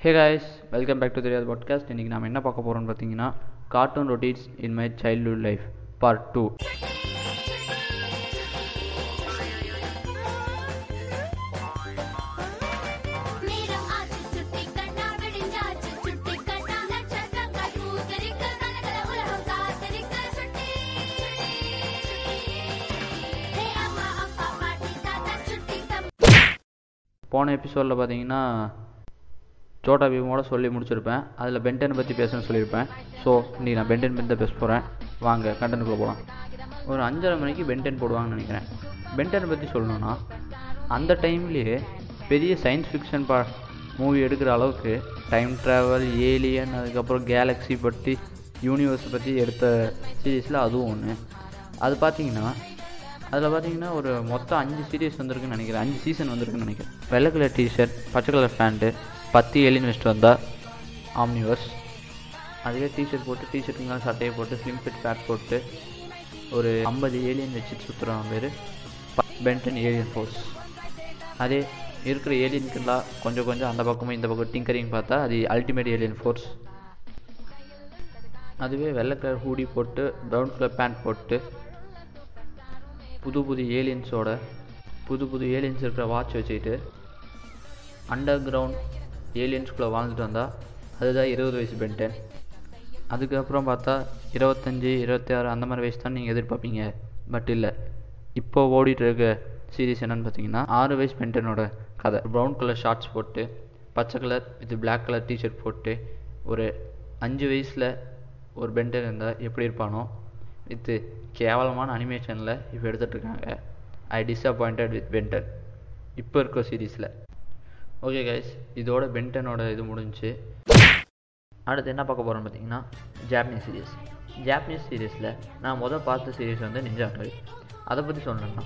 Hey guys welcome back to தெரியாத podcast இன்றைக்கி நம்ம என்ன பார்க்க போகிறோம்னு பார்த்தீங்கன்னா cartoon routines in my childhood life part two போன எபிசோடில் பார்த்தீங்கன்னா சோட்டா பீமோட சொல்லி முடிச்சிருப்பேன். அதில் பென்டென் பற்றி பேசணும்னு சொல்லியிருப்பேன். ஸோ இன்றைக்கி நான் பென்டென் பற்றி தான் பேச போகிறேன் வாங்க கண்டென்ட்டுக்குள்ளே போகலாம் ஒரு அஞ்சரை மணிக்கு பென்டென் போடுவாங்கன்னு நினைக்கிறேன். பென்டென் பற்றி சொல்லணும்னா அந்த டைம்லேயே பெரிய சயின்ஸ் ஃபிக்ஷன் பா மூவி எடுக்கிற அளவுக்கு டைம் ட்ராவல் ஏலியன் அதுக்கப்புறம் கேலக்ஸி பற்றி யூனிவர்ஸ் பற்றி எடுத்த சீரீஸில் அதுவும் ஒன்று அது பார்த்தீங்கன்னா அதில் பார்த்தீங்கன்னா ஒரு மொத்தம் அஞ்சு சீரீஸ் வந்திருக்குன்னு நினைக்கிறேன். அஞ்சு சீசன் வந்திருக்குன்னு நினைக்கிறேன். வெள்ளை கலர் டிஷர்ட் பச்சை கலர் ஃபேண்ட்டு பத்து ஏலியன் வச்சுட்டு வந்தால் ஆம்னிவர்ஸ் அதுவே டிஷர்ட் போட்டு டிஷர்ட்டுங்க சட்டையை போட்டு ஸ்லிம் ஃபிட் பேட் போட்டு ஒரு ஐம்பது ஏலியன் வச்சு சுற்றுறான் பேர் பென்டன் ஏலியன் ஃபோர்ஸ் அதே இருக்கிற ஏலியனுக்கெல்லாம் கொஞ்சம் கொஞ்சம் அந்த பக்கமும் இந்த பக்கம் டிங்கரிங் பார்த்தா அது அல்டிமேட் ஏலியன் ஃபோர்ஸ் அதுவே வெள்ளை கலர் ஹூடி போட்டு ப்ரௌன் கலர் பேண்ட் போட்டு புது புது ஏலியன்ஸோட புது புது ஏலியன்ஸ் இருக்கிற வாட்ச் வச்சுக்கிட்டு அண்டர் கிரவுண்ட் ஏலியன்ஸ்குள்ளே வாழ்ந்துட்டு வந்தால் அதுதான் இருபது வயசு பென்டன் அதுக்கப்புறம் பார்த்தா இருபத்தஞ்சி இருபத்தி ஆறு அந்த மாதிரி வயசு தான் நீங்கள் எதிர்பார்ப்பீங்க. பட் இல்லை. இப்போ ஓடிட்டு இருக்க சீரிஸ் என்னன்னு பார்த்தீங்கன்னா ஆறு வயசு பென்டனோட கதை. ப்ரௌன் கலர் ஷார்ட்ஸ் போட்டு பச்சை colour with black colour T-shirt போட்டு ஒரு அஞ்சு வயசில் ஒரு பென்டன் இருந்தால் எப்படி இருப்பானோ வித்து கேவலமான அனிமேஷனில் இப்போ எடுத்துகிட்ருக்காங்க I disappointed with Ben Ten இப்போ இருக்க சீரீஸில் ஓகே கைஸ் இதோட பென்டனோட இது முடிஞ்சு. அடுத்து என்ன பார்க்க போகிறோம்னு பார்த்தீங்கன்னா ஜாப்பனீஸ் சீரியஸ் ஜாப்பனீஸ் சீரியஸில் நான் முதல் பார்த்த சீரியஸ் வந்து நிஞ்சா ஹட்டோரி அதை பற்றி சொல்லணும்னா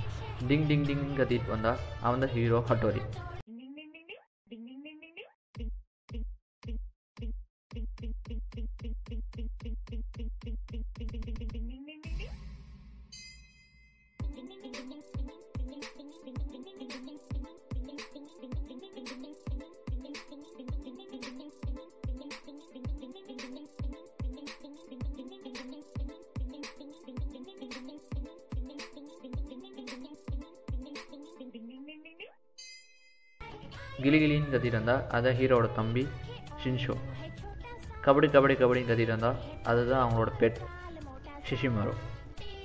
டிங் டிங் டிங் கத்திட்டு வந்தால் அவன் தான் ஹீரோ ஹட்டோரி கிளிகிளின்னு கத்திட்டு இருந்தால் அதான் ஹீரோட தம்பி ஷின்ஷோ. கபடி கபடி கபடின்னு கத்திட்டு அதுதான் அவங்களோட பெட் ஷிஷிமரோ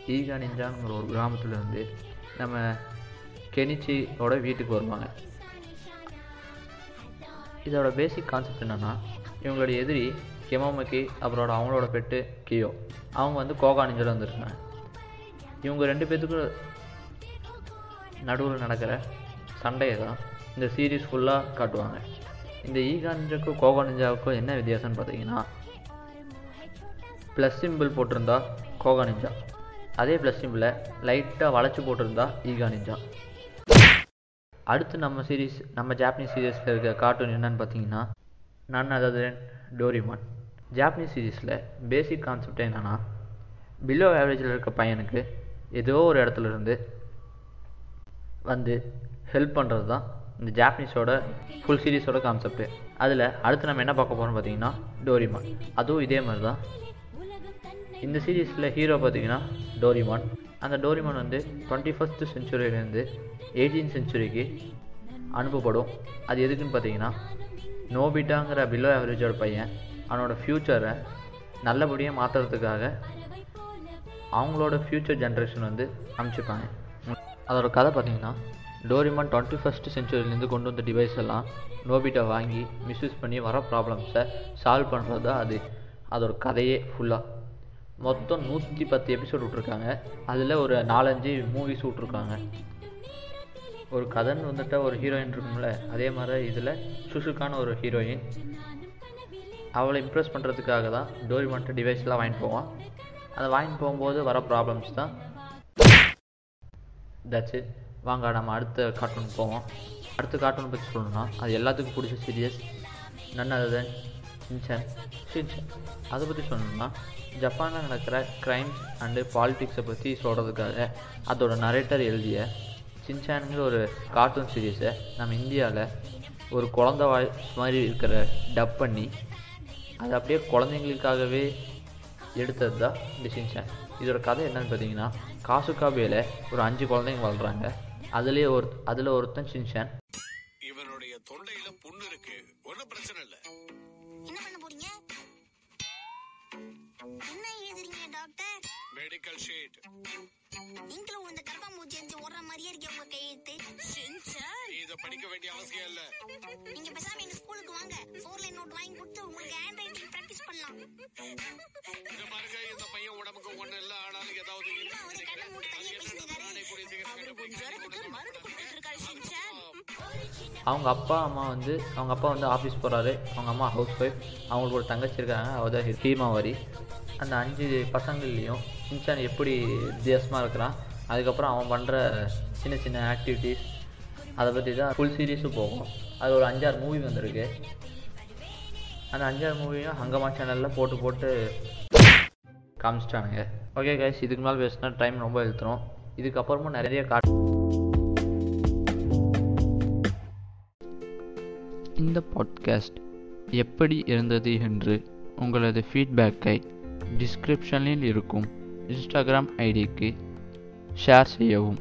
ஈகா நிஞ்சாங்கிற ஒரு கிராமத்தில் இருந்து நம்ம கெனிச்சியோட வீட்டுக்கு வருவாங்க. இதோட பேசிக் கான்செப்ட் என்னன்னா இவங்களோட எதிரி கெமோமக்கி அப்புறம் அவங்களோட பெட்டு கியோ. அவங்க வந்து கோகா நிஞ்சில் வந்துருக்காங்க இவங்க ரெண்டு பேர்த்துக்கும் நடுவில் நடக்கிற சண்டையை தான் இந்த சீரீஸ் ஃபுல்லாக காட்டுவாங்க. இந்த ஈகா நிஞ்சாவுக்கும் நிஞ்சாவுக்கும் என்ன வித்தியாசம்னு பார்த்தீங்கன்னா ப்ளஸ் சிம்பிள் போட்டிருந்தா கோகா நிஞ்சா. அதே ப்ளஸ் சிம்பிளை லைட்டாக வளைச்சி போட்டிருந்தா ஈகா நிஞ்சா. அடுத்து நம்ம சீரீஸ் நம்ம ஜாப்பனீஸ் சீரீஸில் இருக்க கார்ட்டூன் என்னன்னு பார்த்தீங்கன்னா நான் அதாவது டோரிமான் ஜாப்பனீஸ் சீரீஸில் பேசிக் கான்செப்ட் என்னென்னா பிலோ ஆவரேஜில் இருக்க பையனுக்கு ஏதோ ஒரு இடத்துல இருந்து வந்து ஹெல்ப் பண்ணுறது தான் இந்த ஜாப்பனீஸோட ஃபுல் சீரீஸோட கான்செப்ட் அதில் அடுத்து நம்ம என்ன பார்க்க போகிறோம் பார்த்தீங்கன்னா டோரிமான் அதுவும் இதே மாதிரி தான் இந்த சீரீஸில் ஹீரோ பார்த்தீங்கன்னா டோரிமான் அந்த டோரிமான் வந்து டுவெண்ட்டி ஃபஸ்ட்டு செஞ்சுரியிலேருந்து எயிட்டீன் செஞ்சுரிக்கு அனுப்பப்படும். அது எதுக்குன்னு பார்த்தீங்கன்னா நோபிட்டாங்கிற பிலோ ஆவரேஜோட பையன் அவனோட ஃப்யூச்சரை நல்லபடியாக மாற்றுறதுக்காக அவங்களோட ஃப்யூச்சர் ஜென்ரேஷன் வந்து அமைச்சிருப்பாங்க அதோட கதை பார்த்தீங்கன்னா டோரிமான் டுவெண்ட்டி ஃபஸ்ட் செஞ்சுரியிலேருந்து கொண்டு வந்த டிவைஸ் எல்லாம் நோபிட்டை வாங்கி மிஸ்யூஸ் பண்ணி வர ப்ராப்ளம்ஸை சால்வ் பண்ணுறது தான் அது. அதோட கதையே ஃபுல்லாக மொத்தம் நூற்றி பத்து எபிசோட் விட்ருக்காங்க அதில் ஒரு நாலஞ்சு மூவிஸ் விட்ருக்காங்க ஒரு கதைன்னு வந்துட்டு ஒரு ஹீரோயின் இருக்கும்ல அதே மாதிரி இதில் சுஷுக்கான ஒரு ஹீரோயின் அவளை இம்ப்ரெஸ் பண்ணுறதுக்காக தான் டோரிமான்ட்டு டிவைஸ்லாம் வாங்கிட்டு போவான். அதை வாங்கிட்டு போகும்போது வர ப்ராப்ளம்ஸ் தான். தட்ஸ் இட் வாங்க நம்ம அடுத்த கார்ட்டூன் போவோம். அடுத்த கார்ட்டூன் பற்றி சொல்லணும்னா அது எல்லாத்துக்கும் பிடிச்ச சீரியஸ் நன் சின்சன் சின்சன் அதை பற்றி சொல்லணும்னா ஜப்பானில் நடக்கிற க்ரைம்ஸ் அண்டு பாலிட்டிக்ஸை பற்றி சொல்கிறதுக்காக அதோட நரேட்டர் எழுதிய ஷின்சானுங்கிற ஒரு கார்ட்டூன் சீரீஸை நம்ம இந்தியாவில் ஒரு குழந்த வாய் மாதிரி இருக்கிற டப் பண்ணி அது அப்படியே குழந்தைங்களுக்காகவே எடுத்தது தான் இந்த சின்சான் இதோட கதை என்னன்னு பார்த்தீங்கன்னா காசுகாபேல ஒரு அஞ்சு குழந்தைங்க வாழ்கிறாங்க அதுலேயே ஒரு அதில் ஒருத்தன் ஷின்சான் இவனுடைய தொண்டையில புண்ணு இருக்கு. ஒண்ணும் பிரச்சனை இல்ல. என்ன பண்ண போறீங்க? என்ன எழுதுறீங்க டாக்டர்? மெடிக்கல் ஷீட் நீங்களும் இந்த கரப்பாம்பூச்சி எரிஞ்சு ஓடுற மாதிரியே இருக்கே உங்க கையெழுத்து இத படிக்க வேண்டிய அவசியம் இல்ல. நீங்க பேசாம எங்க ஸ்கூலுக்கு வாங்க. ஃபோர் லைன் நோட் வாங்கி கொடுத்து உங்களுக்கு ஹேண்ட் ரைட்டிங் பிராக்டிஸ் பண்ணலாம். இத பாருங்க இந்த பையன் உடம்புக்கு ஒண்ணு இல்ல ஆனாலும் ஏதாவது என்ன அவரு கண்ணை மூடி தனியா பேசிக்கிறாரு அவருக்கு ஜுரத்துக்கு மருந்து கொடுத்துட்டு இருக்காரு சென்சார். அவங்க அப்பா அம்மா வந்து அவங்க அப்பா வந்து ஆஃபீஸ் போகிறாரு அவங்க அம்மா ஹவுஸ் ஒய்ஃப் அவங்களுக்கு ஒரு தங்கச்சி இருக்காங்க. அவள் தான் ஹீமாவரி. அந்த அஞ்சு பசங்கள்லேயும் சின்சான் எப்படி வித்தியாசமாக இருக்கிறான் அதுக்கப்புறம் அவன் பண்ணுற சின்ன சின்ன ஆக்டிவிட்டீஸ் அதை பற்றி தான் ஃபுல் சீரீஸும் போகும். அது ஒரு அஞ்சாறு மூவி வந்திருக்கு. அந்த அஞ்சாறு மூவியும் ஹங்கமா சேனலில் போட்டு போட்டு காமிச்சிட்டானுங்க. ஓகே கைஸ் இதுக்கு மேலே பேசினா டைம் ரொம்ப இழுத்துரும். இதுக்கப்புறமும் நிறைய காட்டு இந்த பாட்காஸ்ட் எப்படி இருந்தது என்று உங்களது ஃபீட்பேக்கை டிஸ்கிரிப்ஷனில் இருக்கும். இன்ஸ்டாகிராம் ஐடிக்கு ஷேர் செய்யவும்